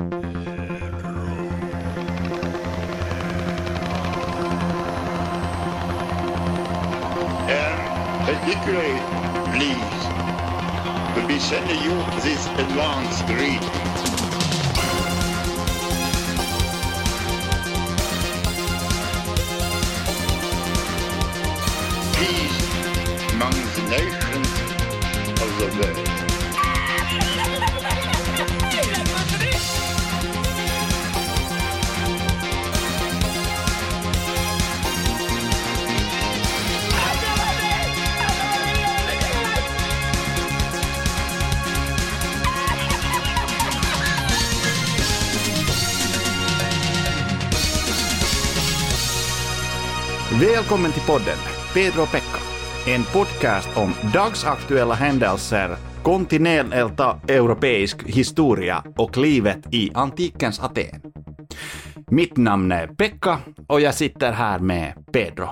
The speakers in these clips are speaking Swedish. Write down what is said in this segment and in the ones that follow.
And particularly pleased to be sending you this advanced greeting. Välkommen till podden Pedro Pekka. En podcast om dagsaktuella händelser, kontinentalt europeisk historia och livet i antikens Aten. Mitt namn är Pekka och jag sitter här med Pedro.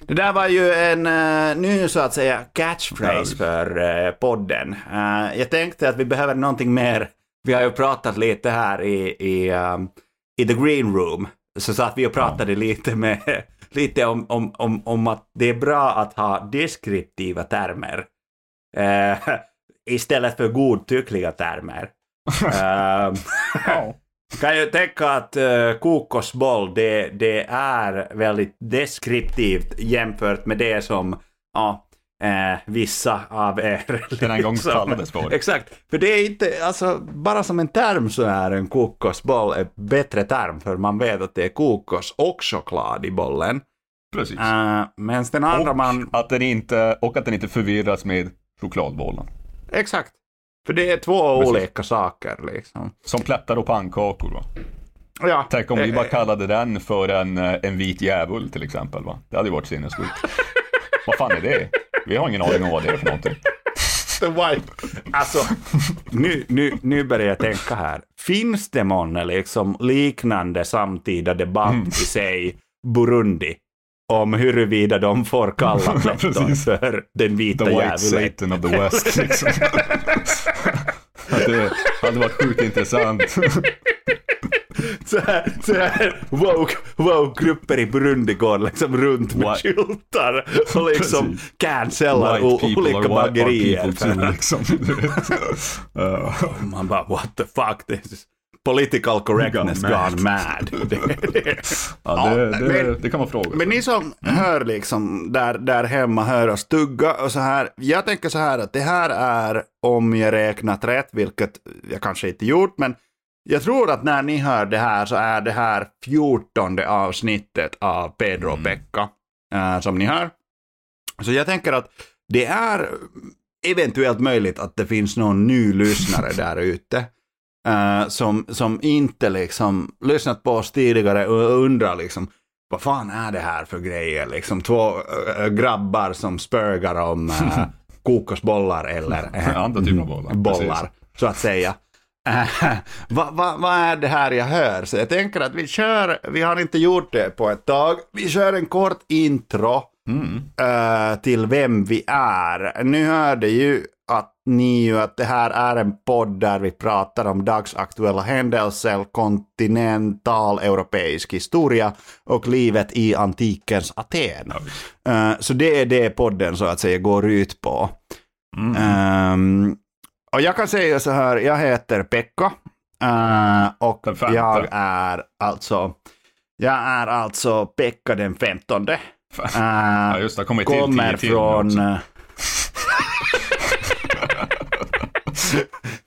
Det där var ju en uh, ny så att säga catchphrase för uh, podden. Uh, jag tänkte att vi behöver någonting mer. Vi har ju pratat lite här i, i, um, i the green room. Så satt vi och pratade lite med lite om, om, om, om att det är bra att ha deskriptiva termer eh, istället för godtyckliga termer. eh, kan ju tänka att uh, kokosboll, det, det är väldigt deskriptivt jämfört med det som ja, eh, vissa av er... Den en gång liksom- för. Exakt, för det är inte, alltså bara som en term så är en kokosboll en bättre term för man vet att det är kokos och choklad i bollen. Precis. Uh, men den andra och, man... att den inte, och att den inte förvirras med chokladbollen. Exakt. För det är två Precis. olika saker liksom. Som plättar och pannkakor va. Ja. Tänk om vi eh, bara kallade den för en, eh, en vit djävul till exempel va. Det hade ju varit sinnessjukt. vad fan är det? Vi har ingen aning om vad det är för någonting. The White. Alltså, nu, nu, nu börjar jag tänka här. Finns det månne liksom liknande samtida debatt Mm. i sig Burundi om huruvida de får kalla plätton Precis. för den vita The white djävulen? Satan of the West liksom. Det hade varit sjukt intressant. Så här, så här woke, woke-grupper i Burundi går liksom runt med White- skyltar och liksom cancellar olika bagerier. too liksom. Uh, Man bara what the fuck, this is political correctness Gone mad. mad. Det- ja, det, Ja, det, men- det kan man fråga. Men ni som hör liksom där, där hemma hör oss tugga och så här. Jag tänker så här att det här är om jag räknat rätt, vilket jag kanske inte gjort, men jag tror att när ni hör det här så är det här fjortonde avsnittet av Pedro och Pekka eh, som ni hör. Så jag tänker att det är eventuellt möjligt att det finns någon ny lyssnare där ute. eh, som, som inte liksom lyssnat på oss tidigare och undrar liksom vad fan är det här för grejer? Liksom två äh, grabbar som spögar om äh, kokosbollar eller äh, Andra typer av bollar. bollar, så att säga. Vad va, vad är det här jag hör? Så jag tänker att vi kör, vi har inte gjort det på ett tag, vi kör en kort intro Mm. äh, till vem vi är. Nu hörde ju att ni ju att det här är en podd där vi pratar om dagsaktuella händelser, kontinental europeisk historia och livet i antikens Aten. Äh, så det är det podden så att säga går ut på. Mm. Ehm, och jag kan säga så här, jag heter Pekka eh, och jag är alltså jag är alltså Pekka den femtonde. Fan. Eh, Ja, just det. Kommer till kommer tio till från...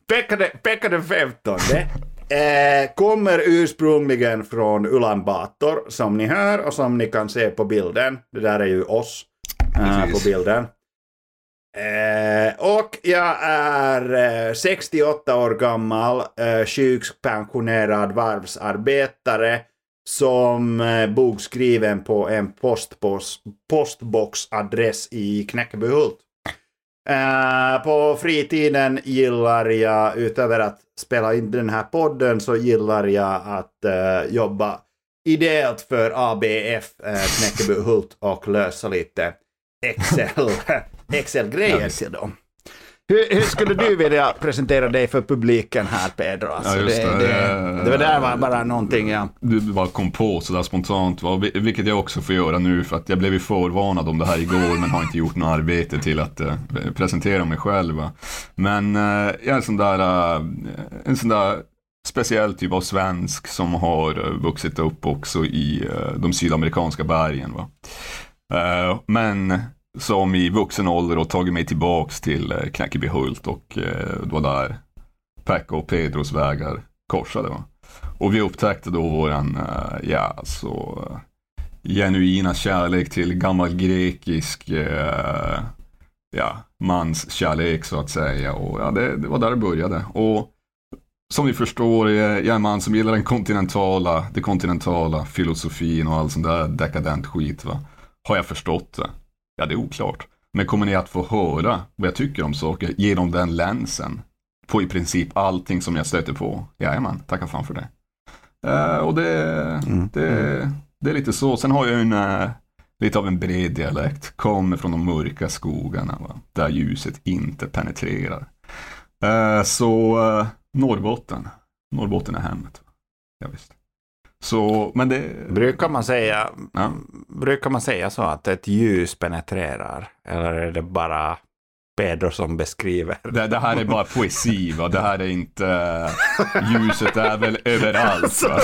Pekka, den, Pekka den femtonde eh, kommer ursprungligen från Ulan Bator, som ni hör och som ni kan se på bilden. Det där är ju oss eh, på Precis. bilden. Eh, och jag är eh, 68 år gammal, eh, sjukpensionerad varvsarbetare som eh, bokskriven på en postbox, postboxadress i Knäckebyhult. Eh, på fritiden gillar jag, utöver att spela in den här podden, så gillar jag att eh, jobba ideellt för ABF eh, Knäckebyhult och lösa lite Excel, Excel-grejer till dem. Hur, hur skulle du vilja presentera dig för publiken här, Pedro? Alltså, Ja, just det, det. det, det var där var bara någonting, ja. Du bara kom på sådär spontant, va? Vilket jag också får göra nu för att jag blev ju förvarnad om det här igår men har inte gjort något arbete till att eh, presentera mig själv. Va? Men eh, jag är en sån där, eh, en sån där speciell typ av svensk som har eh, vuxit upp också i eh, de sydamerikanska bergen. Va? Eh, men som i vuxen ålder och tagit mig tillbaks till eh, Knäckebyhult och eh, det var där Pekka och Pedros vägar korsade. Va? Och vi upptäckte då våran, eh, ja, så eh, genuina kärlek till gammal grekisk, eh, ja, mans kärlek så att säga. Och ja, det, det var där det började. Och som ni förstår, jag jag är en man som gillar den kontinentala, det kontinentala filosofin och all sån där dekadent skit. Va? Har jag förstått det? Ja, det är oklart. Men kommer ni att få höra vad jag tycker om saker genom den länsen? På i princip allting som jag stöter på. Jajamän, tacka fan för det. Eh, och det, det, det är lite så. Sen har jag en, eh, lite av en bred dialekt. Kommer från de mörka skogarna, va? där ljuset inte penetrerar. Eh, så Norrbotten. Norrbotten är hemmet. Ja, visst. Så, men det... Brukar man, säga, Ja. brukar man säga så att ett ljus penetrerar? Eller är det bara Pedro som beskriver? Det, det här är bara poesi, va? det här är inte... Ljuset är väl överallt. Va?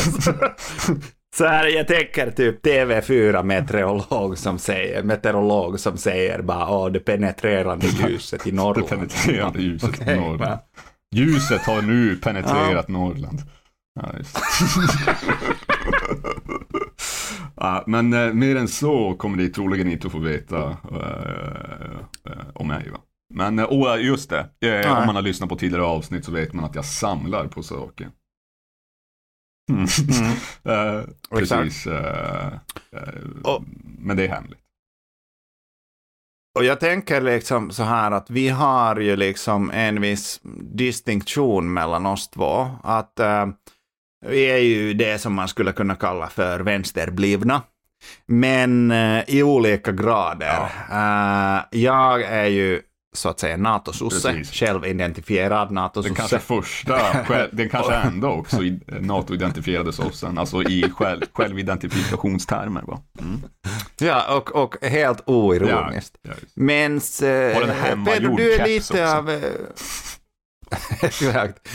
Så här, jag tänker typ TV4 meteorolog som säger, meteorolog som säger bara åh, det penetrerande ljuset i Det Norrland. penetrerande ljuset Okej, i Norrland. Ljuset har nu penetrerat Norrland. Ja. ja, men eh, mer än så kommer ni troligen inte att få veta eh, eh, om mig. Va? Men oh, just det, eh, om man har lyssnat på tidigare avsnitt så vet man att jag samlar på saker. Mm. Eh, precis. Och- men det är hemligt. Och jag tänker liksom så här att vi har ju liksom en viss distinktion mellan oss två. Att vi är ju det som man skulle kunna kalla för vänsterblivna. Men eh, i olika grader. Eh, jag är ju så att säga NATO-sosse, självidentifierad Den NATO-sosse. kanske första, den kanske enda också NATO-identifierade sossen, alltså i själv, självidentifikationstermer. Va? Mm. Ja, och, och helt oironiskt. Ja, just. Men eh, Pedro, du är lite också. av... Exakt.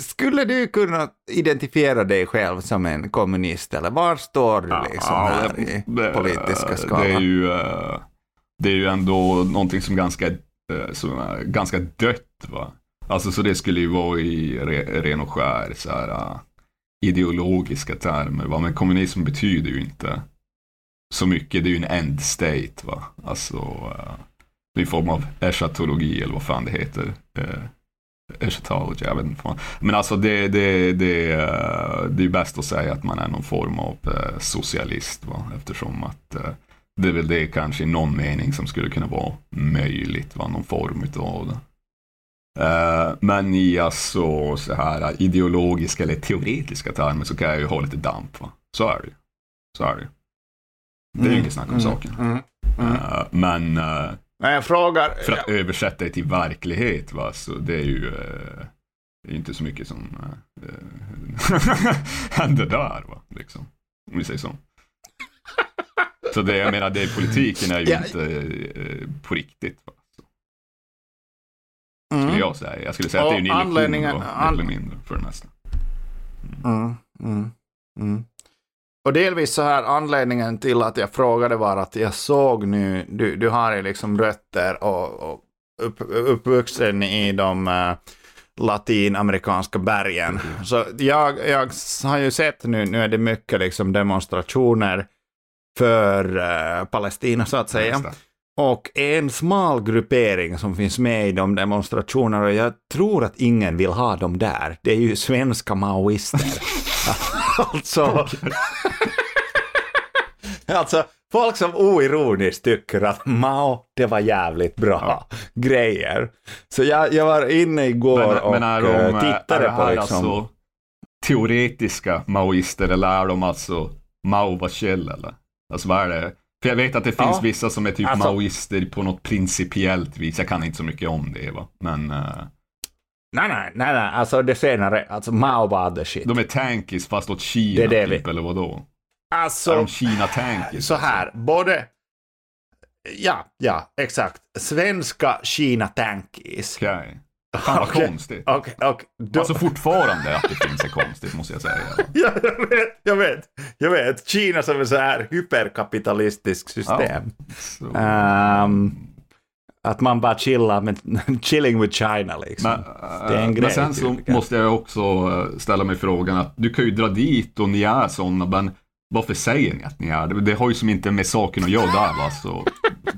Skulle du kunna identifiera dig själv som en kommunist, eller var står du liksom Ja, här i det- politiska Det skalan? är ju, eh, det är ju ändå någonting som ganska, eh, som är ganska dött. Va? Alltså så det skulle ju vara i re, ren och skär så här, eh, ideologiska termer. Va? Men kommunism betyder ju inte så mycket. Det är ju en end state. Va? Alltså, det en form av eschatologi eller vad fan det heter. Eschatology, jag vet inte fan. Men alltså det, det, det, eh, det är bäst att säga att man är någon form av eh, socialist. Va? Eftersom att eh, det är väl det kanske i någon mening som skulle kunna vara möjligt. Va? Någon form av det. Men i alltså så här ideologiska eller teoretiska termer så kan jag ju ha lite damp. Va? Så är det. Så är det. Det är ju inget snack om saken. Mm. Mm. Men Men jag frågar... för att översätta det till verklighet, va, så det är ju eh, det är inte så mycket som eh, händer där, va, liksom. Om vi säger så. Så det jag menar, det politiken är ju Ja. inte eh, på riktigt, va, Mm. skulle jag säga. Jag skulle säga att det är en illusion, anledningen- an- mindre, för det mesta. Mm, mm, mm. Och delvis så här anledningen till att jag frågade var att jag såg nu, du, du har ju liksom rötter och, och upp, uppvuxen i de eh, latinamerikanska bergen. Så jag, jag har ju sett nu, nu är det mycket liksom demonstrationer för eh, Palestina så att säga. Och en smal gruppering som finns med i de demonstrationerna, och jag tror att ingen vill ha dem där, det är ju svenska maoister. alltså, alltså, folk som oironiskt tycker att Mao, det var jävligt bra grejer. Så jag, jag var inne igår Men, och men är de, eh, är tittade det på liksom... alltså teoretiska maoister eller är de alltså Mao var käll eller? Alltså vad är det? För jag vet att det finns Ja. vissa som är typ Alltså- maoister på något principiellt vis. Jag kan inte så mycket om det, va. Men eh, Nej, nej, nej, nej, alltså det senare, alltså Mao var the shit. de är tankies fast åt Kina, Det är det vi- typ, eller vadå? Är Alltså, de Kina-tankies? så här, både... Ja, ja, exakt. Svenska Kina-tankies. Okej. Fan vad Okej. konstigt. Och, och då, Alltså fortfarande att det finns är konstigt, måste jag säga. ja, jag vet, jag vet, jag vet. Kina som ett så här hyperkapitalistiskt system. Så. Ehm, att man bara chillar med chilling with China liksom. Men, det är en eh, grej, men sen så måste jag också eh, ställa mig frågan att du kan ju dra dit och ni är sådana, men varför säger ni att ni är det? Det har ju som inte med saken att göra där va, så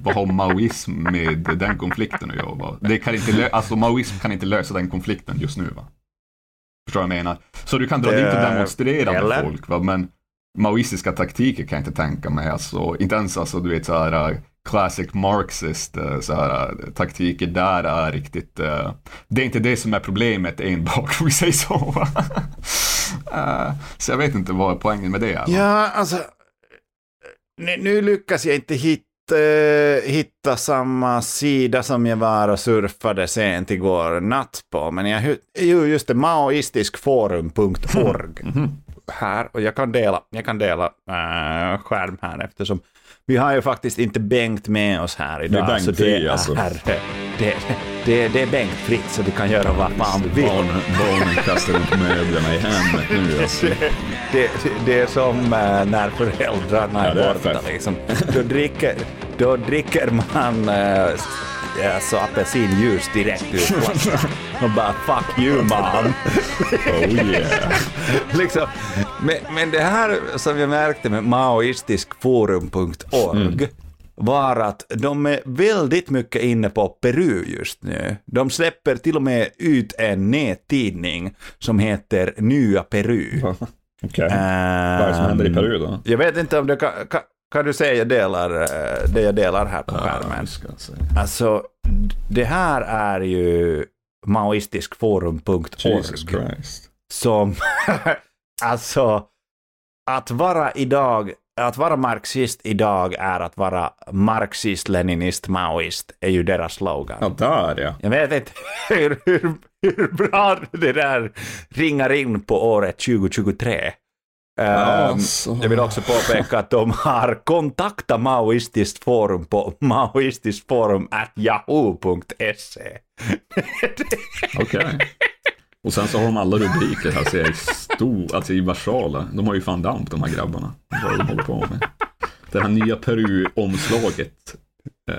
vad har maoism med den konflikten att göra? Va? Det kan inte alltså maoism kan inte lösa den konflikten just nu va? Förstår vad jag menar? Så du kan dra Det- dit och demonstrera med eller? folk va, men maoistiska taktiker kan jag inte tänka mig, alltså inte ens alltså du vet så här äh, classic marxist äh, så här, äh, taktiker där är riktigt, äh, det är inte det som är problemet enbart om vi säger så. så jag vet inte vad poängen med det är. Ja, alltså. Nu, nu lyckas jag inte hitta, hitta samma sida som jag var och surfade sent igår natt på. Men jag, jo, just det, maoistiskforum.org här. Och jag kan dela, jag kan dela äh, skärm här eftersom vi har ju faktiskt inte Bengt med oss här idag. Bengt så det, fri, är, alltså. det, det, det är Bengt fritt så vi kan göra vad fan vi vill. Barnen, barnen kastar runt möblerna i hemmet nu alltså. det, det, det är som eh, när föräldrarna Ja, är det är borta. Liksom. Då, dricker, då dricker man uh, alltså apelsinjuice direkt ur flaskan. Och bara fuck you mom. Oh yeah. liksom. men, men det här som jag märkte med maoistiskforum.org var att de är väldigt mycket inne på Peru just nu. De släpper till och med ut en nättidning som heter Nya Peru. Okej. Vad är det som händer i Peru då? Jag vet inte om det kan, kan, kan du säga jag delar, eh, det jag delar här på skärmen. se. Alltså, det här är ju maoistiskforum.org som, alltså, att vara idag, att vara marxist idag är att vara marxist, leninist, maoist, är ju deras slogan. Ja, där ja. Jag vet inte hur, hur, hur bra det där ringar in på året 2023. Alltså. Jag vill också påpeka att de har kontaktat Maoistiskt forum på maoistisktforum.yahoo.se. Okej. Och sen så har de alla rubriker här ser jag stor, alltså i versaler. De har ju fan damp de här grabbarna. Vad de håller på med. Det här nya Peru-omslaget. Eh,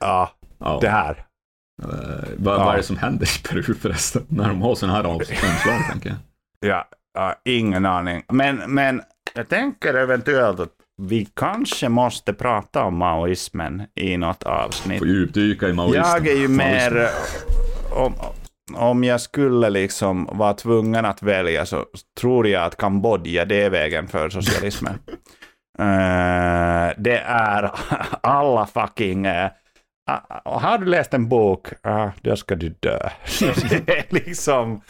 Ja, ja. det här. Eh, vad, Ja. vad är det som händer i Peru förresten? När de har sådana här om- omslag tänker jag. Ja, ja, ingen aning. Men, men jag tänker eventuellt att vi kanske måste prata om maoismen i något avsnitt. Får djupdyka i maoismen. Jag är ju mer... Om, om jag skulle liksom vara tvungen att välja så tror jag att Kambodja, det är vägen för socialismen. Eh, det är alla fucking... eh, ah, har du läst en bok, uh, då ska du dö. det är liksom...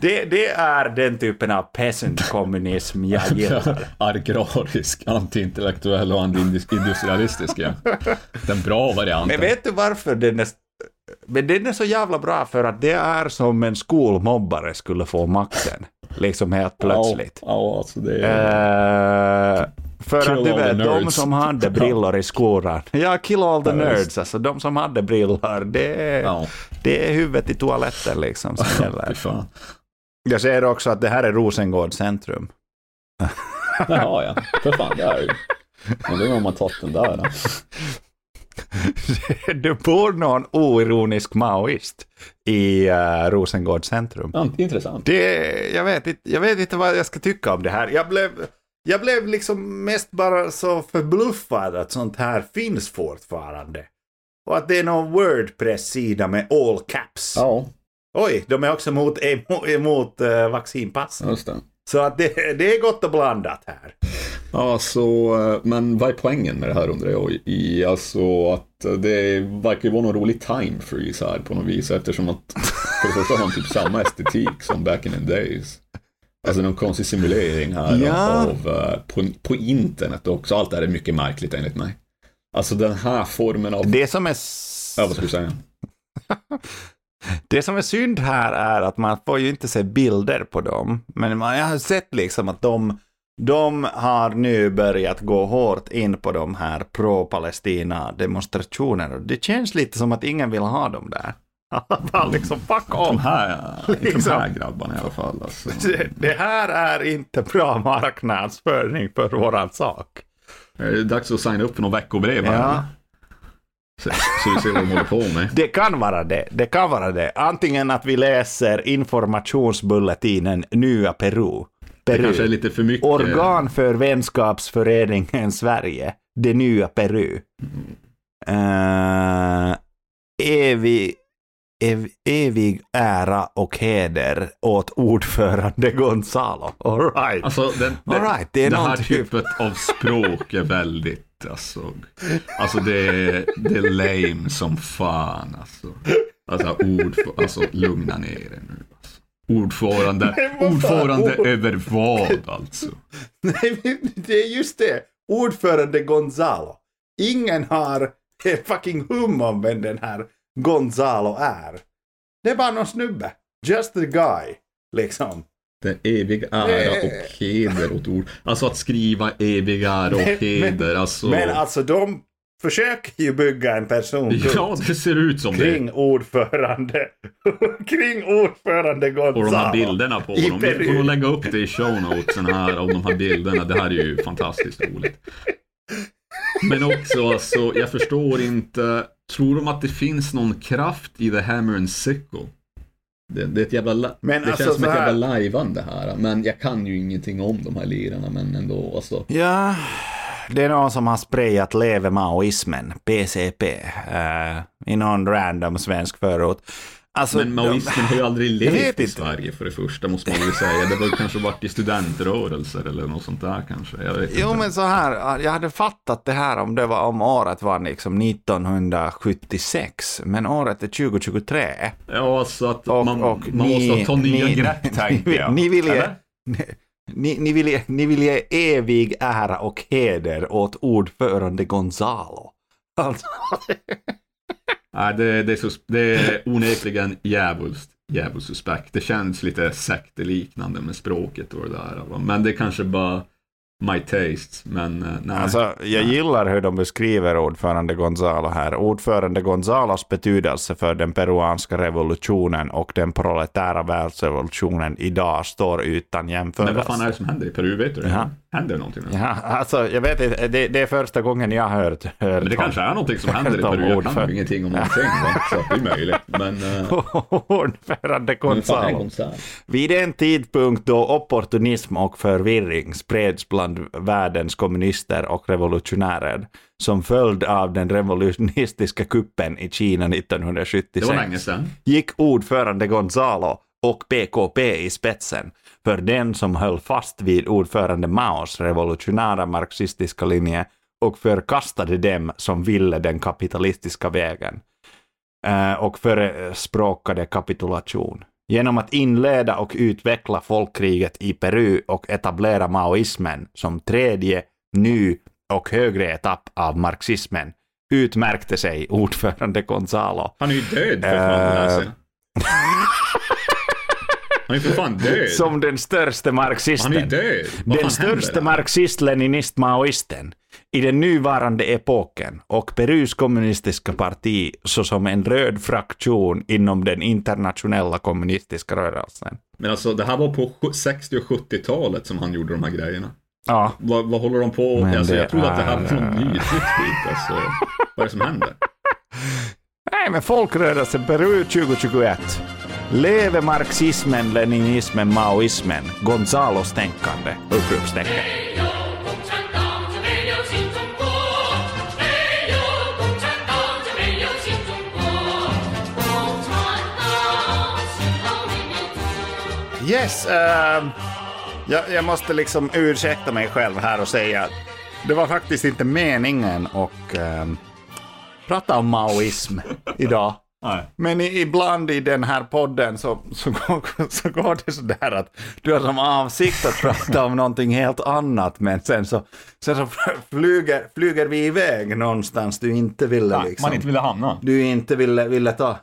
Det, det är den typen av peasant-kommunism jag gillar. Agrarisk, antiintellektuell och antiindustrialistisk. Ja. Den bra varianten. Men vet du varför den är... Men den är så jävla bra för att det är som en skolmobbare skulle få makten. Liksom helt plötsligt. Ja, ja alltså det är... Eh, för Kill att du vet, de som hade brillor i skolan. Ja, kill all the nerds. Alltså de som hade brillor. Det är, Ja, det är huvudet i toaletten liksom som gäller. Jag ser också att det här är Rosengård centrum. Jaha, ja. För fan, det är ju. Undrar om man tagit den där. Då. det bor någon oironisk maoist i uh, Rosengård centrum. Ja, intressant. Det, jag, vet inte, jag vet inte vad jag ska tycka om det här. Jag blev, jag blev liksom mest bara så förbluffad att sånt här finns fortfarande. Och att det är någon Wordpress-sida med all caps. Ja, Oj, de är också emot, emot, uh, vaccinpass. just det. Så att det, det är gott och blandat här. Ja, så, eh, men vad är poängen med det här undrar jag? I, alltså att eh, det verkar ju vara någon rolig time freeze här på något vis eftersom att för det första har de typ samma estetik som back in the days. Alltså någon konstig simulering här Ja. av, eh, på, på internet också. Allt det här är mycket märkligt enligt mig. Alltså den här formen av... Det som är... Ja, vad ska du säga? Det som är synd här är att man får ju inte se bilder på dem. Men man, jag har sett liksom att de, de har nu börjat gå hårt in på de här pro-Palestina demonstrationerna. Det känns lite som att ingen vill ha dem där. Bara liksom fuck De off. här, inte de Liksom. här grabbarna i alla fall. Alltså. Det- Det här är inte bra marknadsföring för våran sak. Det är dags att signa upp för någon veckobrev. Ja. Så, så vi ser vad de håller på med. Det kan vara det. Det kan vara det. Antingen att vi läser informationsbulletinen Nya Peru. Det Peru. kanske är lite för mycket. Organ för vänskapsföreningen Sverige. Det nya Peru. Uh, evig, ev, evig ära och heder åt ordförande Gonzalo. All right. Alltså den, den, All right, det är det här någonting- typet av språk är väldigt, alltså, alltså det, är, det är lame som fan alltså. Alltså ord, alltså lugna ner er nu. Alltså. Ordförande, ordförande ord- över vad alltså? Nej, det är just det. Ordförande Gonzalo. Ingen har fucking hum om vem den här Gonzalo är. Det är bara någon snubbe. Just the guy. Liksom. Det är evig ära och heder åt ord. Alltså att skriva evig ära och heder, alltså. Men alltså de försöker ju bygga en person Ja, det ser ut som det. kring ordförande. kring ordförande Och de här Gonzalo. bilderna på honom. Vi får lägga upp det i show notesen här av de här bilderna. Det här är ju fantastiskt roligt. Men också, alltså, jag förstår inte. Tror de att det finns någon kraft i The Hammer and Sickle? Det, det är ett jävla, la- Men det alltså, känns som ett här- jävla lajvande här. Men jag kan ju ingenting om de här lirarna, men ändå. Alltså. Ja, det är någon som har sprayat leve maoismen, PCP, eh, i någon random svensk förort. Alltså, Men maoismen har ju aldrig levt i. Sverige för det första, måste man väl säga. Det var ju kanske varit i studentrörelser eller något sånt där kanske. Jo, inte. men så här, jag hade fattat det här om det var om året var liksom 1976, men året är 2023. Ja, så att Och, man, och man ni, måste ta nya ni, grepp, tänker jag. Ni vill, ni, ni, vill ge, ni vill ge evig ära och heder åt ordförande Gonzalo. Alltså, Nej, det, det, är så, det är onekligen djävulskt, suspekt. Det känns lite sekteliknande med språket och det där. va. Men det kanske bara my taste. Men eh, nej. Alltså, jag gillar hur de beskriver ordförande Gonzalo här. Ordförande Gonzalos betydelse för den peruanska revolutionen och den proletära världsrevolutionen idag står utan jämförelse. men vad fan är det som händer i Peru? Vet du det? Ja. Händer det någonting? nu? Ja, alltså, jag vet inte, det, det är första gången jag har hört, hört Men det om- kanske är någonting som händer i Peru. Jag kan ju ingenting om någonting. va? Så att det är möjligt. Men... eh, ordförande Gonzalo. Vid en tidpunkt då opportunism och förvirring spreds bland världens kommunister och revolutionärer som följd av den revolutionistiska kuppen i Kina Det 1976 var länge sedan. gick ordförande Gonzalo och PKP i spetsen för den som höll fast vid ordförande Maos revolutionära marxistiska linje och förkastade dem som ville den kapitalistiska vägen eh, och förespråkade kapitulation. Genom att inleda och utveckla folkkriget i Peru och etablera maoismen som tredje, ny och högre etapp av marxismen utmärkte sig ordförande Gonzalo Han är ju död för fan. Han är för fan död. som den största marxisten. Han är död. Vad Den största marxist-leninist-maoisten i den nuvarande epoken och Perus kommunistiska parti såsom en röd fraktion inom den internationella kommunistiska rörelsen. Men alltså det här var på sju- 60 och 70-talet som han gjorde de här grejerna. Ja, Vad, vad håller de på Men alltså, Jag trodde att det här var är- någon nytryckt skit. Alltså, vad är det som händer? nej men folkrörelsen Peru 2021. Leve marxismen, leninismen, maoismen, Gonzalos tänkande! Utropstecken. Yes, uh, jag, jag måste liksom ursäkta mig själv här och säga att det var faktiskt inte meningen att uh, prata om maoism idag. Nej. Men i, ibland i den här podden så, så, går, så går det sådär att du har som avsikt att prata om någonting helt annat men sen så, sen så flyger, flyger vi iväg någonstans du inte ville Nej, liksom. Man inte ville hamna. Du inte ville, ville ta.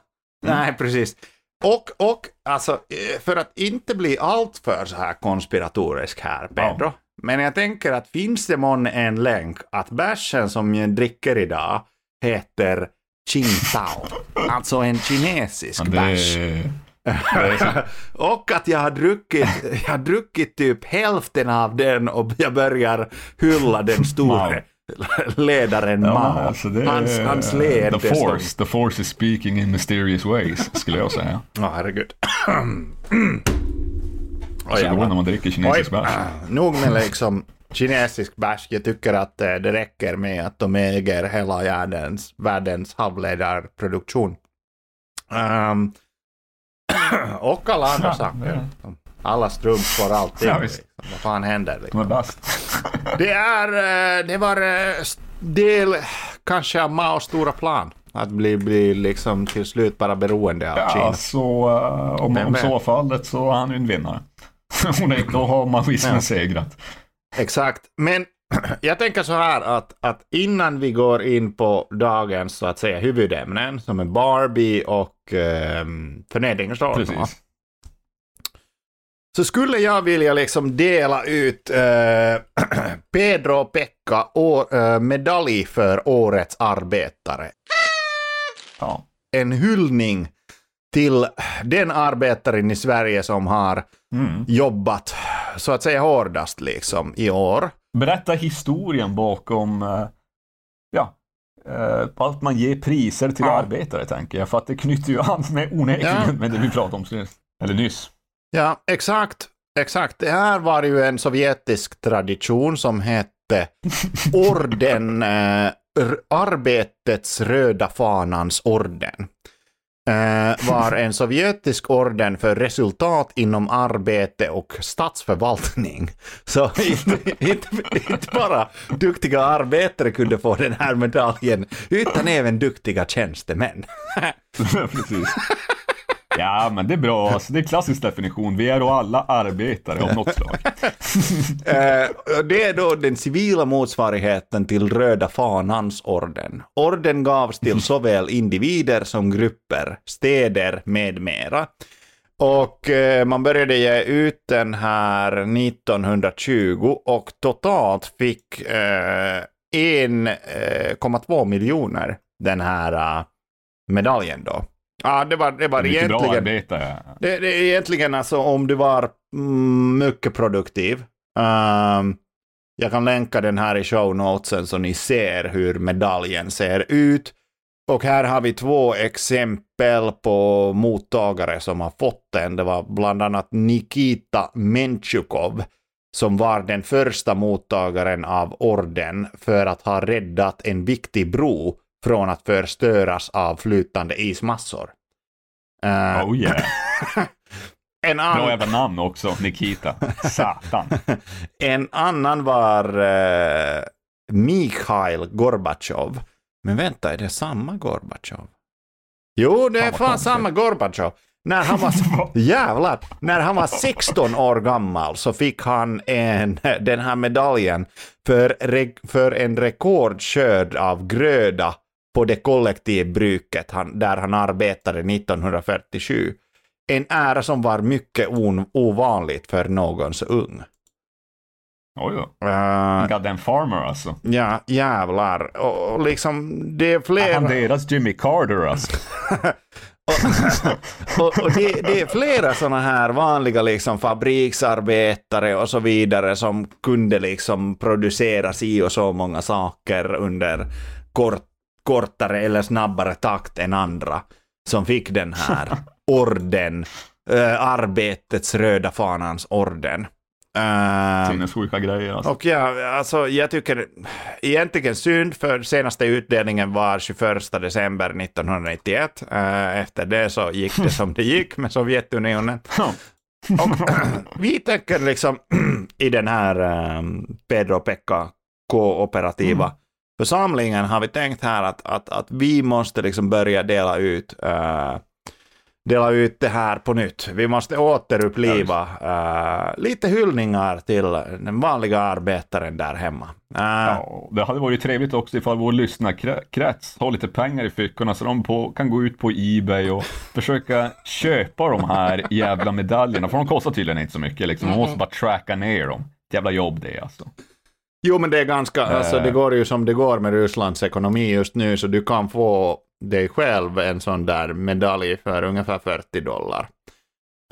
Nej, precis. Och, och alltså, eh, för att inte bli alltför så här konspiratorisk här, Pedro. Men jag tänker att finns det månne en länk att bärsen som jag dricker idag heter Qingdao. Alltså en kinesisk bärs. det, det är så, Och att jag har, druckit, jag har druckit typ hälften av den och jag börjar hylla den store ledaren ja, Mao. alltså det, hans, hans leende. The som- force, the force is speaking in mysterious ways, skulle jag säga. Ja, herregud. Så det går när man dricker kinesisk bärs. nog med liksom kinesisk bärs. Jag tycker att eh, det räcker med att de äger hela världens, världens halvledarproduktion. Ehm, och alla andra Ja, saker. Alla strumpor, allting. Ja, liksom. Vad fan händer? De Liksom? är bäst. Det, är, eh, det var eh, del kanske av Maos stora plan. Att bli, bli liksom till slut bara beroende av Ja, Kina. så eh, om, om så fallet så är han ju en vinnare. Då har maoismen Ja. segrat. Exakt, men jag tänker så här att, att innan vi går in på dagens så att säga huvudämnen som är Barbie och eh, förnedringsråd. Precis. Så skulle jag vilja liksom dela ut eh, Pedro Pekka år, eh, medalj för årets arbetare. Ja. En hyllning till den arbetaren i Sverige som har Mm. jobbat så att säga hårdast liksom i år. Berätta historien bakom eh, ja, eh, allt man ger priser till Ja. arbetare, tänker jag. För att det knyter ju an med onekligen Ja. med det vi pratade om nyss. Eller nyss. Ja, exakt. Exakt. Det här var ju en sovjetisk tradition som hette orden, eh, arbetets röda fanans orden. Eh, var en sovjetisk orden för resultat inom arbete och statsförvaltning. Så inte, inte, inte bara duktiga arbetare kunde få den här medaljen, utan även duktiga tjänstemän. Precis. Ja, men det är bra. Alltså, det är klassisk definition. Vi är då alla arbetare av något slag. Eh, det är då den civila motsvarigheten till Röda Fanans orden. Orden gavs till såväl individer som grupper, städer med mera. Och eh, man började ge ut den här 1920 och totalt fick eh, 1,2 miljoner den här eh, medaljen då. Ja, det var, det var Mycket bra egentligen... arbetare. Det, det är egentligen alltså om du var mm, mycket produktiv. Ehm, jag kan länka den här i show notesen så ni ser hur medaljen ser ut. Och här har vi två exempel på mottagare som har fått den. Det var bland annat Nikita Menchukov som var den första mottagaren av orden för att ha räddat en viktig bro från att förstöras av flytande ismassor. Eh, Oh yeah. en, Bra an- jävla namn också, Nikita. Satan. en annan var uh, Mikhail Gorbatjov. Men vänta, är det samma Gorbatjov? Jo, det är Fan, samma Gorbatjov. När han var, jävlar, när han var 16 år gammal så fick han en, den här medaljen för, för en rekordskörd av gröda på det kollektivbruket han, där han arbetade 1947. En ära som var mycket on, ovanligt för någon så ung. Oj då. Uh, Goddamn farmer alltså. ja, jävlar. Och, och liksom, det är Är flera... han deras Jimmy Carter alltså? och, och det, det är flera sådana här vanliga liksom fabriksarbetare och så vidare som kunde liksom producera si och så många saker under kort, kortare eller snabbare takt än andra som fick den här orden, äh, arbetets röda fanans orden. Äh, Sinnessjuka grejer alltså. och ja, alltså jag tycker egentligen synd för senaste utdelningen var 21 december 1991. Eh, Efter det så gick det som det gick med Sovjetunionen. Och vi tänker liksom i den här um, Pedro Pekka kooperativa församlingen har vi tänkt här att, att, att vi måste liksom börja dela ut eh, dela ut det här på nytt. Vi måste återuppliva eh, lite hyllningar till den vanliga arbetaren där hemma. Eh, Ja, det hade varit trevligt också ifall vår lyssnarkrets har lite pengar i fickorna så de på, kan gå ut på Ebay och försöka köpa de här jävla medaljerna. För de kostar tydligen inte så mycket liksom. Man måste bara tracka ner dem. Ett jävla jobb det är alltså. Jo, men det är ganska, alltså det går ju som det går med Rysslands ekonomi just nu, så du kan få dig själv en sån där medalj för ungefär 40 dollar.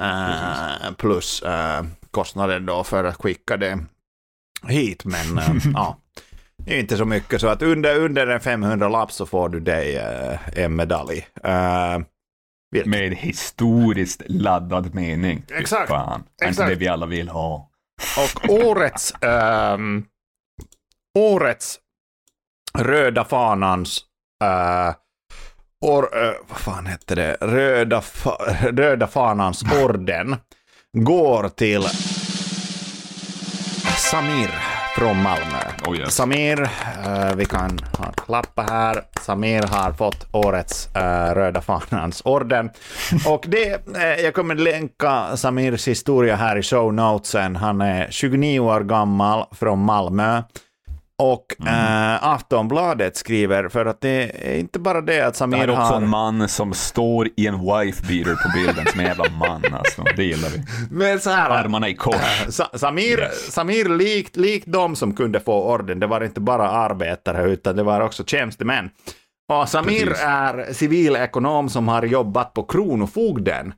Eh, plus eh, kostnaden då för att skicka det hit, men ja. Det är inte så mycket, så att under, under en 500-lapp så får du dig en medalj. Vilket- Med historiskt laddad mening. Exakt, Fan. Inte exakt. det vi alla vill ha. Och årets, ehm, årets röda fanans, uh, or, eh, vad fan hette det, röda, fa, röda fanans orden går till Samir från Malmö. Oh yes. Samir, eh, vi kan ha en klappa här. Samir har fått årets eh, Röda Fanans orden. Och det, eh, jag kommer länka Samirs historia här i show notesen. Han är 29 år gammal från Malmö. Och eh, Aftonbladet skriver, för att det är inte bara det att Det Samir här är också har... en man som står i en wife beater på bilden som en jävla man alltså. Det gillar vi. Men så här, Armarna i kors. Sa- Samir, Samir likt, likt de som kunde få orden, det var inte bara arbetare utan det var också tjänstemän. Och Samir Precis. är civilekonom som har jobbat på Kronofogden.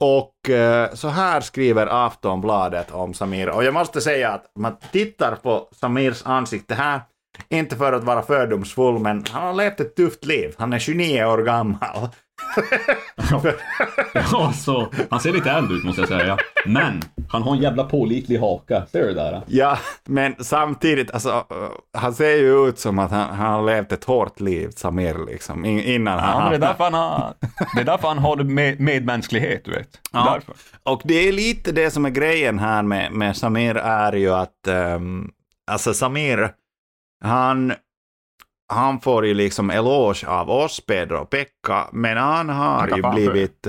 Och eh, så här skriver Aftonbladet om Samir. Och jag måste säga att man tittar på Samirs ansikte här, inte för att vara fördomsfull, men han har levt ett tufft liv. Han är 29 år gammal. Ja, så, han ser lite äldre ut måste jag säga. Men han har en jävla pålitlig haka. Ser du det där? Ja, men samtidigt, alltså, uh, han ser ju ut som att han, han har levt ett hårt liv, Samir, liksom, in, innan Ja, han... men det, är därför han har, det är därför han har med, medmänsklighet, du vet. Ja. Därför. Och det är lite det som är grejen här med, med Samir är ju att, um, alltså Samir, han, han får ju liksom eloge av oss, Pedro och Pekka, men han har ju blivit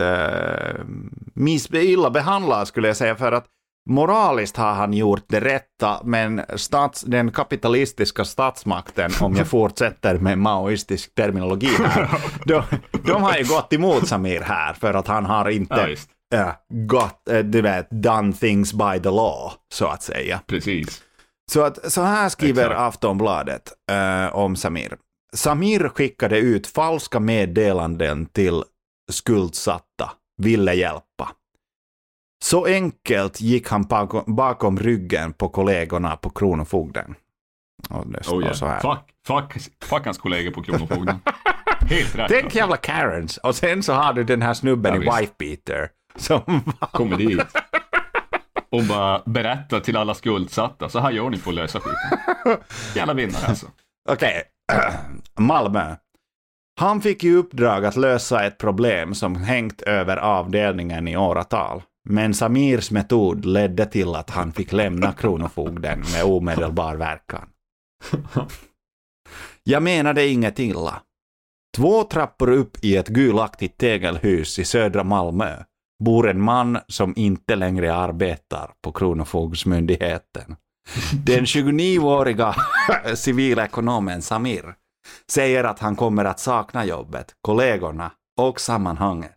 miss, illa behandlad skulle jag säga, för att moraliskt har han gjort det rätta, men stats, den kapitalistiska statsmakten, om jag fortsätter med maoistisk terminologi här, de, de har ju gått emot Samir här, för att han har inte Ja, uh, got, uh, du vet, done things by the law, så att säga. Precis. Så, att, så här skriver Exakt. Aftonbladet eh, om Samir. Samir skickade ut falska meddelanden till skuldsatta, ville hjälpa. Så enkelt gick han bakom, bakom ryggen på kollegorna på Kronofogden. Och det står Oh yeah. så här. fuck, fuck, fuck hans kollegor på Kronofogden. Helt rätt. Tänk alltså. jävla Karens. Och sen så har du den här snubben Ja, i. Wife Beater. Som Kommer dit. Och bara berätta till alla skuldsatta, så här gör ni för att lösa skiten. Jävla vinnare alltså. Okej, Malmö. Han fick i uppdrag att lösa ett problem som hängt över avdelningen i åratal. Men Samirs metod ledde till att han fick lämna Kronofogden med omedelbar verkan. Jag menade inget illa. Två trappor upp i ett gulaktigt tegelhus i södra Malmö bor en man som inte längre arbetar på Kronofogdsmyndigheten. Den 29-åriga civilekonomen Samir säger att han kommer att sakna jobbet, kollegorna och sammanhanget.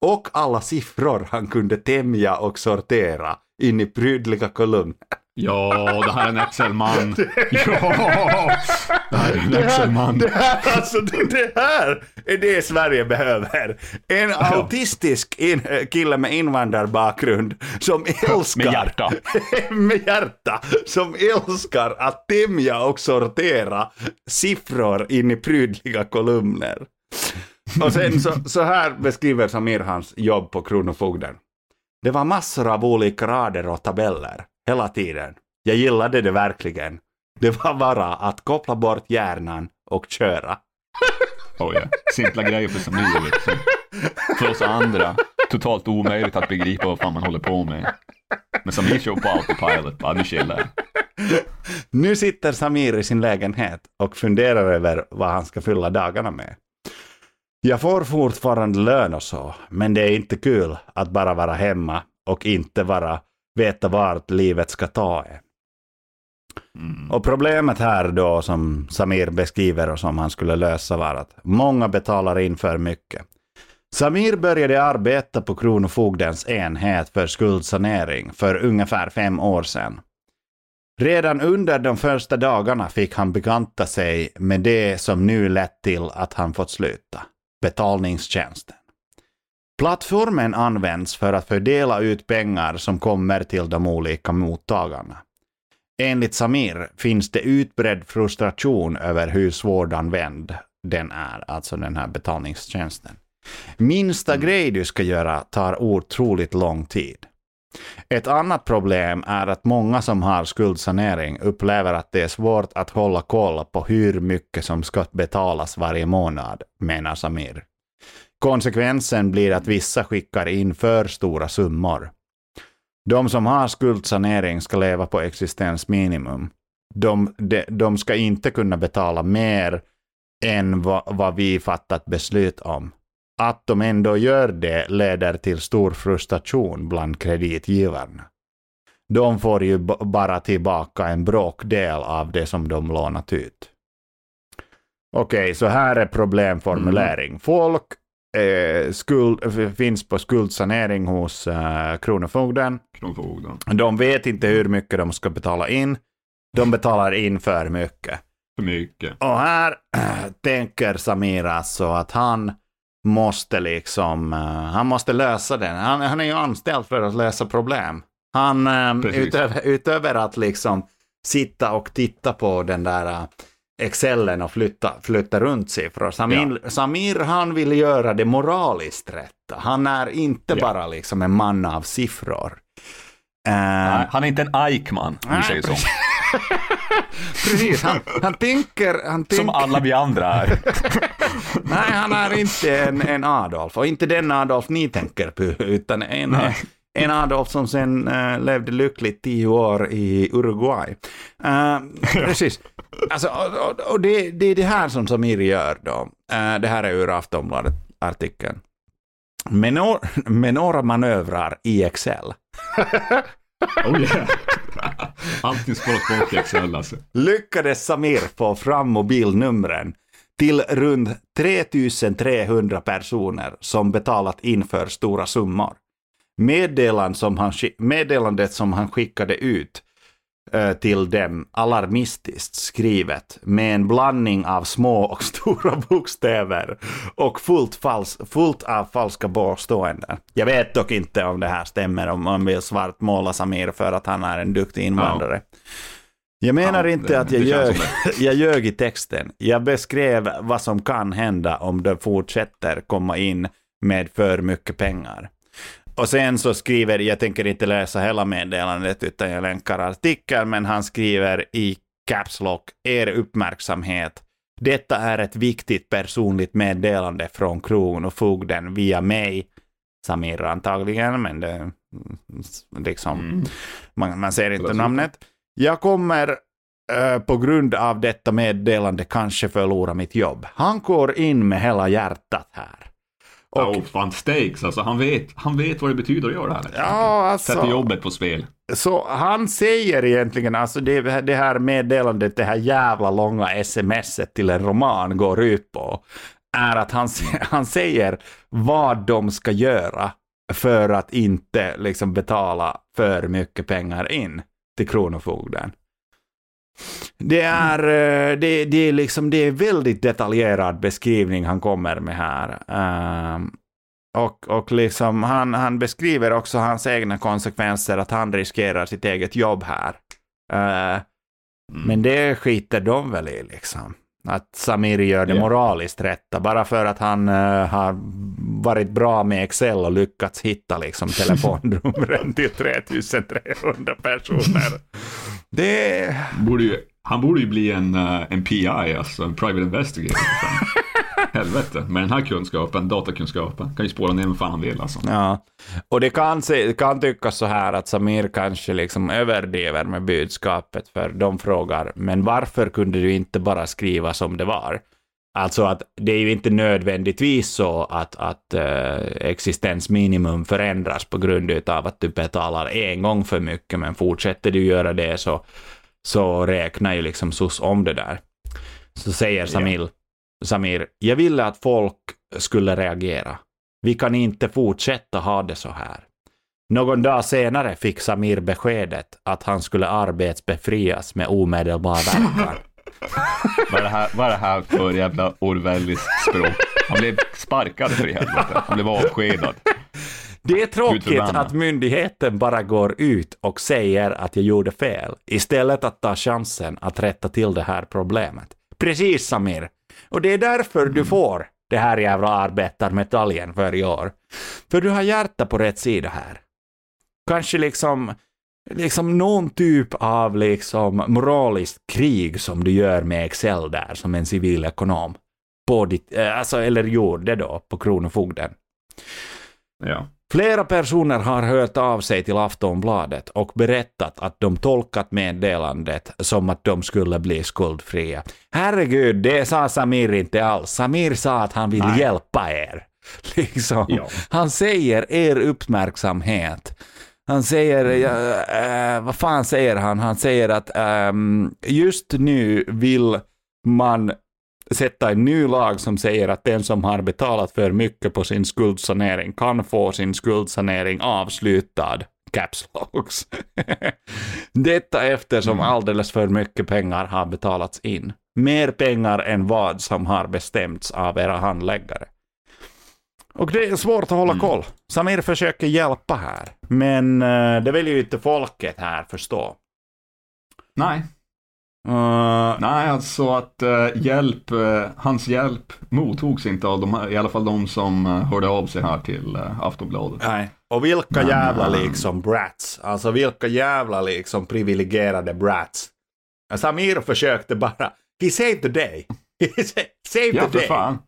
Och alla siffror han kunde tämja och sortera in i prydliga kolumner. Ja, det här är en Excel-man. Ja, det här är en Excel-man. Det här, alltså, det, det här är det Sverige behöver. En autistisk in, kille med invandrarbakgrund som älskar... Med hjärta. med hjärta. Som älskar att tämja och sortera siffror in i prydliga kolumner. Och sen så, så här beskriver Samir hans jobb på Kronofogden. Det var massor av olika rader och tabeller hela tiden. Jag gillade det verkligen. Det var bara att koppla bort hjärnan och köra. Oh, yeah. Simpla grejer för Samir liksom. För oss andra, totalt omöjligt att begripa vad fan man håller på med. Men Samir kör på autopilot, bara nu chillar. Nu sitter Samir i sin lägenhet och funderar över vad han ska fylla dagarna med. Jag får fortfarande lön och så, men det är inte kul att bara vara hemma och inte vara veta vart livet ska ta en. Och problemet här då som Samir beskriver och som han skulle lösa var att många betalar in för mycket. Samir började arbeta på Kronofogdens enhet för skuldsanering för ungefär fem år sedan. Redan under de första dagarna fick han bekanta sig med det som nu lett till att han fått sluta. Betalningstjänsten. Plattformen används för att fördela ut pengar som kommer till de olika mottagarna. Enligt Samir finns det utbredd frustration över hur svåranvänd den är, alltså den här betalningstjänsten. Minsta grej du ska göra tar otroligt lång tid. Ett annat problem är att många som har skuldsanering upplever att det är svårt att hålla koll på hur mycket som ska betalas varje månad, menar Samir. Konsekvensen blir att vissa skickar in för stora summor. De som har skuldsanering ska leva på existensminimum. De, de, de ska inte kunna betala mer än vad, vad vi fattat beslut om. Att de ändå gör det leder till stor frustration bland kreditgivarna. De får ju bara tillbaka en bråkdel av det som de lånat ut. Okej, så här är problemformulering. Folk eh, skuld, finns på skuldsanering hos eh, Kronofogden. Kronofogden. De vet inte hur mycket de ska betala in. De betalar in för mycket. För mycket. Och här tänker Samir alltså att han måste liksom, eh, han måste lösa den. Han, han är ju anställd för att lösa problem. Han, eh, Precis. utöver, utöver att liksom sitta och titta på den där eh, Excelen och flytta, flytta runt siffror. Samir, Samir han vill göra det moraliskt rätta. Han är inte Ja. bara liksom en man av siffror. Eh, Nej, han är inte en Eichmann, om vi Nej, säger så. Precis, han, han tänker... Han tänker Som alla vi andra är. Nej, han är inte en, en Adolf. Och inte den Adolf ni tänker på, utan en, en Adolf som sen eh, levde lyckligt tio år i Uruguay. Eh, precis. Alltså, och och, och det, det är det här som Samir gör då. Eh, det här är ur Aftonbladet-artikeln. Med, med några manövrar i Excel Oh yeah. Allting sparas bort i Excel alltså. lyckades Samir få fram mobilnumren till runt 3300 personer som betalat in för stora summor. Meddelan som han, meddelandet som han skickade ut eh, till dem alarmistiskt skrivet med en blandning av små och stora bokstäver och fullt, fals, fullt av falska påståenden. Jag vet dock inte om det här stämmer, om man vill svartmåla Samir för att han är en duktig invandrare. Jag menar Ja, inte det- att jag ljög, jag ljög i texten. Jag beskrev vad som kan hända om de fortsätter komma in med för mycket pengar. Och sen så skriver, jag tänker inte läsa hela meddelandet utan jag länkar artikeln, men han skriver i Caps Lock, er uppmärksamhet. Detta är ett viktigt personligt meddelande från Kronofogden via mig, Samir antagligen, men det mm, liksom, Mm. man, man ser inte namnet. Jag kommer eh, på grund av detta meddelande kanske förlora mitt jobb. Han går in med hela hjärtat här. Och, oh, fan stakes alltså. Han vet, han vet vad det betyder att göra det här. liksom. ja, alltså, Sätter jobbet på spel. så han säger egentligen, alltså det, det här meddelandet, det här jävla långa smset till en roman går ut på, är att han, han säger vad de ska göra för att inte liksom betala för mycket pengar in till Kronofogden. Det är, eh, det, det, är liksom, det är väldigt detaljerad beskrivning han kommer med här. Ehm, och, och liksom han, han beskriver också hans egna konsekvenser, att han riskerar sitt eget jobb här. Eh, Mm. Men det skiter de väl i liksom. Att Samir gör det moraliskt rätta, bara för att han eh, har varit bra med Excel och lyckats hitta liksom telefonnumren till 3300 personer. Det Borde ju, han borde ju bli en, eh, en PI, alltså en private investigator. Helvete, med den här kunskapen, datakunskapen, kan ju spåra ner vem fan han vill alltså. Ja, och det kan, se, kan tyckas så här att Samir kanske liksom överdriver med budskapet, för de frågar, men varför kunde du inte bara skriva som det var? Alltså att det är ju inte nödvändigtvis så att, att eh, existensminimum förändras på grund av att du betalar en gång för mycket, men fortsätter du göra det så, så räknar ju liksom SOS om det där. Så säger Samir, Samir, jag ville att folk skulle reagera. Vi kan inte fortsätta ha det så här. Någon dag senare fick Samir beskedet att han skulle arbetsbefrias med omedelbar verkan. Vad är det här, vad är det här för jävla orwelliskt språk? Han blev sparkad för i helvete. Han blev avskedad. Det är tråkigt att myndigheten bara går ut och säger att jag gjorde fel, istället att ta chansen att rätta till det här problemet. Precis Samir. Och det är därför du får det här jävla arbetarmedaljen för i år. För du har hjärta på rätt sida här. Kanske liksom, liksom någon typ av liksom moraliskt krig som du gör med Excel där som en civilekonom. På ditt, eh, alltså, eller gjorde då på Kronofogden. Ja. Flera personer har hört av sig till Aftonbladet och berättat att de tolkat meddelandet som att de skulle bli skuldfria. Herregud, det sa Samir inte alls. Samir sa att han vill hjälpa er. Liksom. Ja. Han säger er uppmärksamhet. Han säger, ja, eh, vad fan säger han? Han säger att ehm, just nu vill man sätta en ny lag som säger att den som har betalat för mycket på sin skuldsanering kan få sin skuldsanering avslutad. Caps locks. Detta eftersom alldeles för mycket pengar har betalats in. Mer pengar än vad som har bestämts av era handläggare. Och det är svårt att hålla koll. Samir försöker hjälpa här, men eh, det vill ju inte folket här förstå. Nej, Eh, nej alltså att eh, hjälp, eh, hans hjälp mottogs inte av de här, i alla fall de som uh, hörde av sig här till uh, Aftonbladet. Nej. Och vilka Men, jävla liksom brats. Alltså vilka jävla liksom privilegierade brats. Samir försökte bara, he saved the day. He sa- saved Ja, the för day. fan.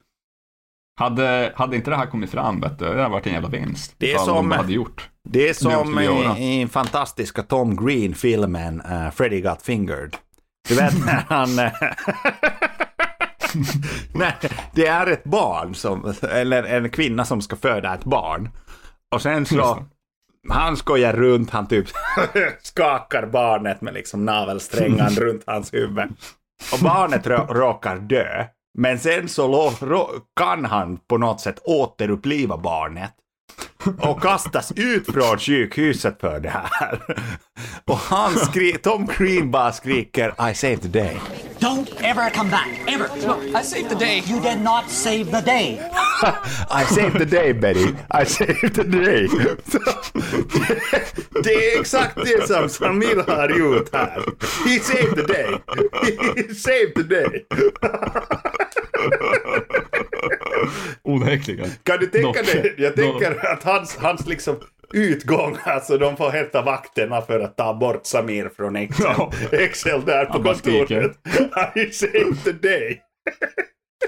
Hade, hade inte det här kommit fram, vet du, det hade varit en jävla vinst. Det är som- de hade gjort. Det är som i, i fantastiska Tom Green-filmen uh, Freddy Got Fingered. Du vet när han... eh, Nej, det är ett barn som, eller en kvinna som ska föda ett barn. Och sen så, han skojar runt, han typ skakar barnet med liksom navelsträngan runt hans huvud. Och barnet rå- råkar dö. Men sen så lo, kan han på något sätt återuppliva barnet. Och kastas ut från sjukhuset för det här. Och han skri, Tom Green bara skriker I saved the day. Don't ever come back, ever. I saved the day. You did not save the day. I saved the day Betty. I saved the day. Det är exakt det som Samir har gjort här. He saved the day. He saved the day. Onekligen. Kan du tänka Dock- dig? Jag dock- tänker att hans, hans liksom utgång, alltså de får hämta vakterna för att ta bort Samir från Excel, Ja. Excel där på kontoret. I saved the day.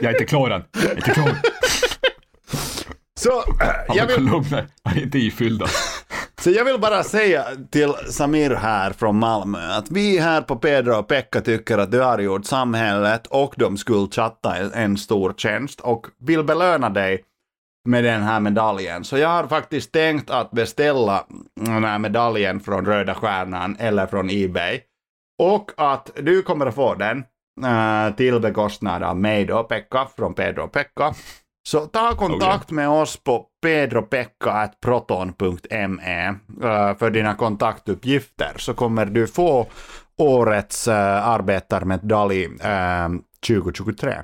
Jag är inte klar än. Jag är inte klar. Så, äh, jag vill. Jag är inte ifyllda. så jag vill bara säga till Samir här från Malmö att vi här på Pedro och Pekka tycker att du har gjort samhället och de skuldsatta en stor tjänst och vill belöna dig med den här medaljen. Så jag har faktiskt tänkt att beställa den här medaljen från Röda Stjärnan eller från Ebay. Och att du kommer att få den äh, till bekostnad av mig då, Pekka, från Pedro och Pekka. Så ta kontakt med oss på pedropekka.proton.me äh, för dina kontaktuppgifter så kommer du få årets äh, arbetarmedalj äh, 2023.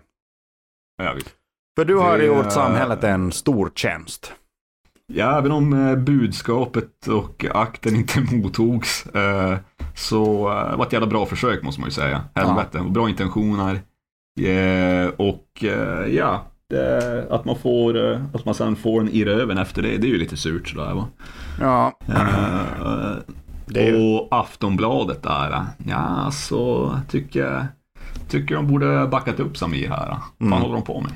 Ja, visst. För du har Det- gjort samhället en stor tjänst. Ja, även om budskapet och akten inte mottogs så det var ett jävla bra försök måste man ju säga. Helvete, bra intentioner. Eh, och ja, det, att man får, eh, att man sen får en i röven efter det, det är ju lite surt sådär va. Ja, Eh, ju- Och Aftonbladet där, ja så tycker jag tycker de borde backat upp Samir här. Vad Mm. håller de på med?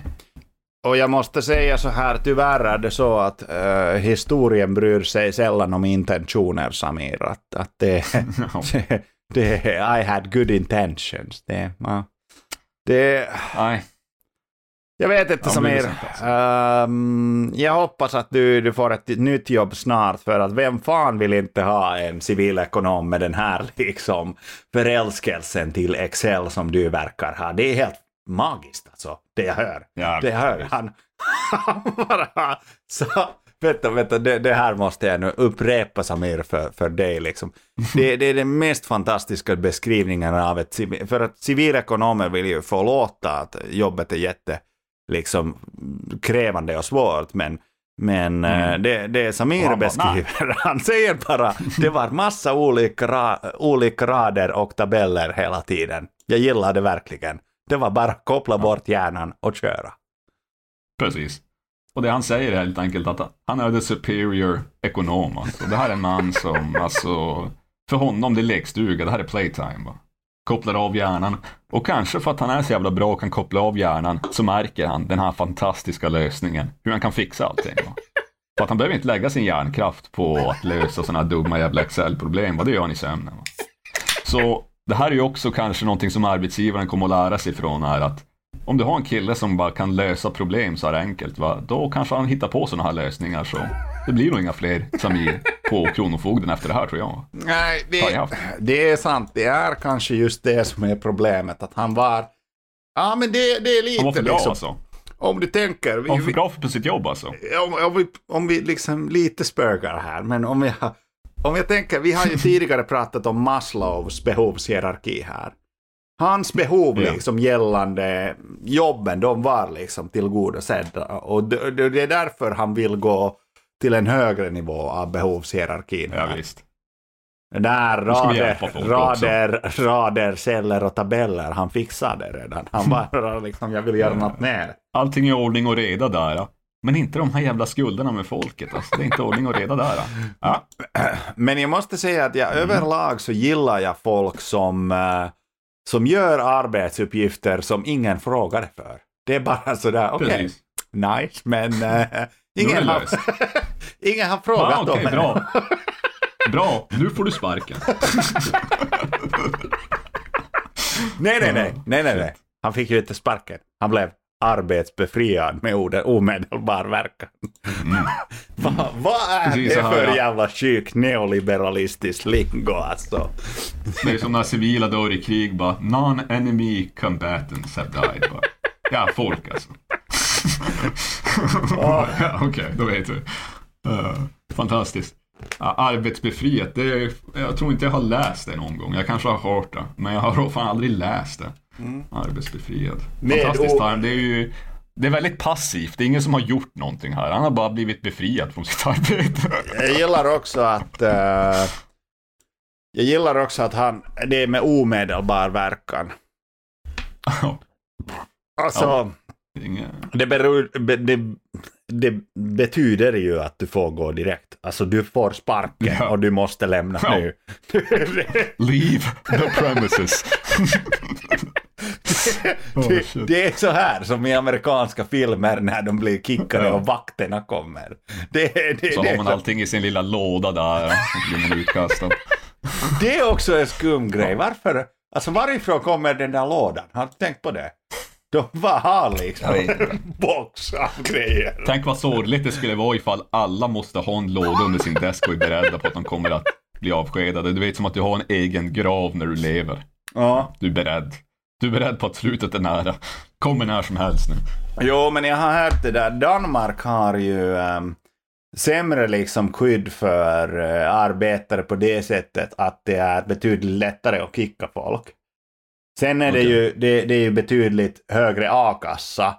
och jag måste säga så här, tyvärr är det så att eh, historien bryr sig sällan om intentioner, Samir. Att, att det, det, det, I had good intentions. Det, ja. det, Nej, jag vet inte Samir. inte alltså. Ehm, jag hoppas att du, du får ett nytt jobb snart för att vem fan vill inte ha en civilekonom med den här liksom förälskelsen till Excel som du verkar ha. Det är helt magiskt alltså, det jag hör. Ja, det jag hör. Han, han bara... Så, vänta, vänta, det, det här måste jag nu upprepa Samir för, för dig liksom. Det, det är den mest fantastiska beskrivningen av ett för att civilekonomer vill ju få låta att jobbet är jätte liksom krävande och svårt, men men eh, det, det Samir han bara, beskriver, han säger bara det var massa olika, ra, olika rader och tabeller hela tiden. Jag gillar det verkligen. Det var bara koppla bort hjärnan och köra. precis. Och det han säger är helt enkelt att han är the superior ekonom. Alltså. Det här är en man som, alltså, för honom det är lekstuga, det här är playtime. Va? Kopplar av hjärnan. Och kanske för att han är så jävla bra och kan koppla av hjärnan så märker han den här fantastiska lösningen. Hur han kan fixa allting. Va? För att han behöver inte lägga sin hjärnkraft på att lösa sådana här dumma jävla Excel-problem. Det gör han i sömnen. Va? Så det här är ju också kanske någonting som arbetsgivaren kommer att lära sig från är att om du har en kille som bara kan lösa problem så här enkelt, va? då kanske han hittar på sådana här lösningar. Så det blir nog inga fler Samir på Kronofogden efter det här tror jag. Nej, haft. det är sant. Det är kanske just det som är problemet. Att han var... Ja, men det, det är lite Han var för bra liksom... alltså. Om du tänker... Vi, Han var för bra på sitt jobb alltså. om, om, vi, om vi liksom lite spökar här, men om jag, om jag tänker, vi har ju tidigare pratat om Maslows behovshierarki här. Hans behov liksom gällande jobben, de var liksom tillgodosedda. Och det, det det är därför han vill gå till en högre nivå av behovshierarkin. Ja, visst. Där rader, rader, rader, celler och tabeller, han fixade det redan. Han bara liksom, jag vill göra något mer. Allting är ordning och reda där. ja. Men inte de här jävla skulderna med folket. Alltså. Det är inte ordning och reda där. ja. Men jag måste säga att jag överlag så gillar jag folk som, eh, som gör arbetsuppgifter som ingen frågar för. Det är bara sådär, okej, Precis. nice, men är ingen, har, ingen har frågat Ah, Okej, om bra. Bra, nu får du sparken. Nej, nej, nej, nej, nej, nej. Han fick ju inte sparken. Han blev arbetsbefriad med orden omedelbar verkan. Va, vad är Mm. Precis det för ja. jävla sjuk neoliberalistisk lingo alltså? Det är som när civila dör i krig bara Non-enemy combatants have died. Bara. Ja, folk alltså. Ja, Okej, då vet vi. Eh, fantastiskt. Ja, arbetsbefriat, det är, jag tror inte jag har läst det någon gång. Jag kanske har hört det, men jag har fan aldrig läst det. Arbetsbefriad. Med Fantastiskt term. Det är ju det är väldigt passivt. Det är ingen som har gjort någonting här. Han har bara blivit befriad från sitt arbete. Jag gillar också att... eh, jag gillar också att han... Det är med omedelbar verkan. Alltså, Ja. Det, beror, be, det, det betyder ju att du får gå direkt. Alltså du får sparken Ja. och du måste lämna Ja. nu. Leave the premises. Oh, det, shit. det är så här som i amerikanska filmer när de blir kickade och vakterna kommer. Så har man allting i sin lilla låda där. Så blir man utkastad. det är också en skum grej. Varför? Alltså varifrån kommer den där lådan? Har du tänkt på det? De bara har liksom en box av grejer. Tänk vad sorgligt det skulle vara ifall alla måste ha en låda under sin desk och är beredda på att de kommer att bli avskedade. Du vet som att du har en egen grav när du lever. Ja. Du är beredd. Du är beredd på att slutet är nära. Kommer när som helst nu. Jo, men jag har hört det där. Danmark har ju um, sämre liksom skydd för eh, arbetare på det sättet att det är betydligt lättare att kicka folk. Sen är det Okej. ju det, det är ju betydligt högre a-kassa.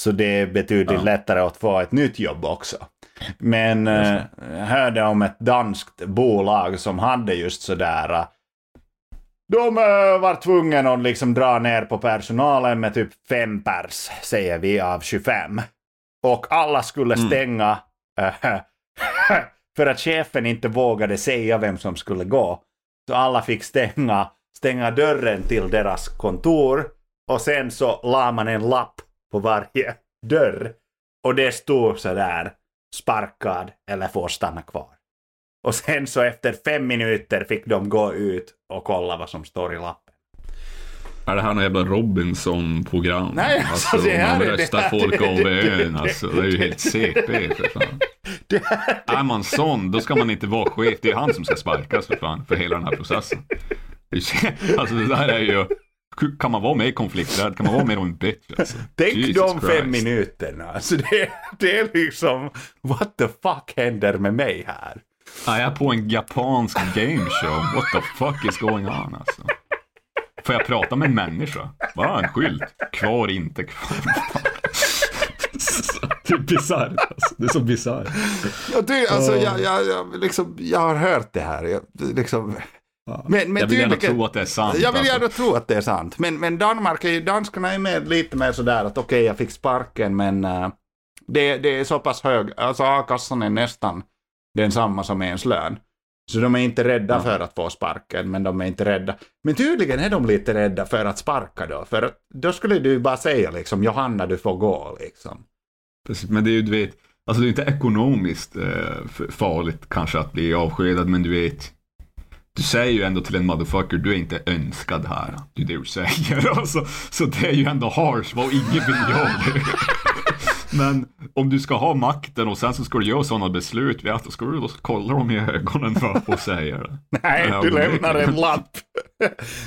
Så det är betydligt Ja. lättare att få ett nytt jobb också. Men eh, jag hörde om ett danskt bolag som hade just sådär eh, de eh, var tvungna att liksom dra ner på personalen med typ fem pers, säger vi, av 25. Och alla skulle Mm. stänga eh, för att chefen inte vågade säga vem som skulle gå. Så alla fick stänga, stänga dörren till deras kontor och sen så la man en lapp på varje dörr och det stod så där sparkad eller får stanna kvar. Och sen så efter fem minuter fick de gå ut och kolla vad som står i lappen. Är det här någon jävla Robinson-program? Nej, alltså, det här man är- det röstar här- folk det- det- ön alltså. Det är ju helt CP för fan. Det här, Är man sån, då ska man inte vara chef. Det är han som ska sparkas för fan, för hela den här processen. Alltså det där är ju... Kan man vara mer konflikträdd? Kan man vara mer en bitch alltså? tänk Jesus de fem Christ. minuterna. Alltså det, det är liksom, what the fuck händer med mig här? Ja, jag är på en japansk gameshow. What the fuck is going on alltså? Får jag prata med en människa? Vad en skylt? Kvar, inte kvar. Det är bisarrt alltså. Det är så bisarrt. Jag, ty, alltså, jag, jag, jag, liksom, jag har hört det här. Jag, liksom, men, men Jag vill gärna tro att det är sant. Jag vill alltså. gärna tro att det är sant. Men, men Danmark är ju, danskarna är med, lite mer sådär att okej, jag fick sparken, men eh, det, det är så pass hög, alltså a-kassan är nästan densamma som ens lön. Så de är inte rädda Ja. för att få sparken, men de är inte rädda. Men tydligen är de lite rädda för att sparka då, för då skulle du bara säga liksom Johanna, du får gå liksom. Precis, men det är ju, du vet, alltså det är inte ekonomiskt eh, farligt kanske att bli avskedad, men du vet, du säger ju ändå till en motherfucker, du är inte önskad här. Det är det du säger. Alltså, så det är ju ändå harsh, vad ingen vill göra det. Men om du ska ha makten och sen så ska du göra sådana beslut, vet, då ska du då kolla dem i ögonen för och säga det. Nej, du lämnar en lapp.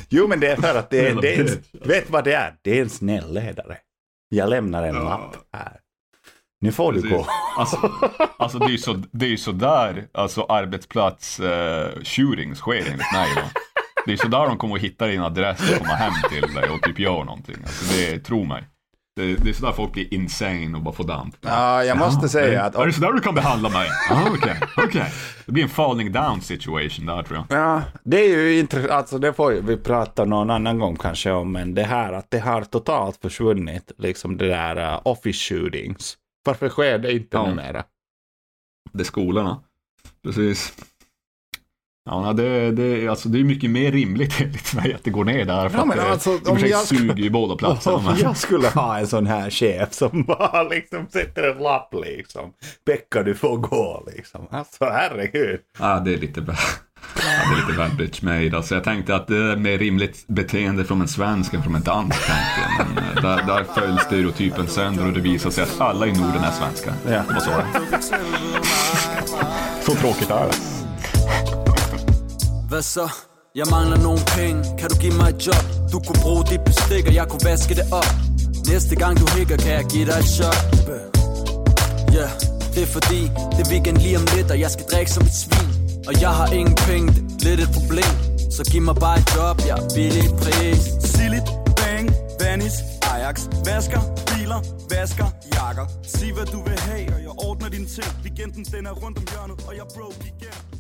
jo, men det är för att det är, det är en, vet vad det är? Det är en snäll ledare. Jag lämnar en Ja. lapp här. Nu får du gå. Alltså, alltså det är ju så, det är så där alltså arbetsplats eh, shootings sker enligt mig. Då. Det är så där de kommer att hitta din adress och komma hem till dig och typ göra någonting. Alltså det, tro mig. Det, det är så där folk blir insane och bara får damp. Ja, jag måste säga att... Är det så där du kan behandla mig? Ah, Okej, okej. Det blir en falling down situation där tror jag. Ja, det är ju intressant. Alltså det får vi prata någon annan gång kanske om. Men det här att det har totalt försvunnit. Liksom det där uh, office shootings. Varför sker det inte Ja. numera? Det är skolorna. Precis. Ja, det, det, alltså, det är mycket mer rimligt enligt mig att det går ner där. För Ja, att men det, alltså, om jag skulle- suger ju båda platserna. Om Men... jag skulle ha en sån här chef som bara liksom sätter en lapp liksom. Pekka du får gå liksom. Alltså herregud. Ja, det är lite väl, ja, det är lite väl bitch made. Alltså, jag tänkte att det är mer rimligt beteende från en svensk än från en dansk. tänkte jag. Men eh, där, där föll stereotypen sönder och det visade sig att alla i Norden är svenskar. Ja. Det var så. Så tråkigt är det. Jeg mangler nogle penge, kan du give mig et job? Du kunne bruge dit bestik, og jeg kunne vaske det op Næste gang du hikker, kan jeg give dig et shot Ja, yeah, det er fordi, det er weekend lige om lidt, og jeg skal drikke som et svin Og jeg har ingen penge, det er lidt et problem. Så giv mig bare et job, jeg er billig i pris. Silligt, bang, Vanis, Ajax. Vasker, biler, vasker, jakker. Sig hvad du vil have, og jeg ordner dine ting. Weekenden den er rundt om hjørnet, og jeg broke igen.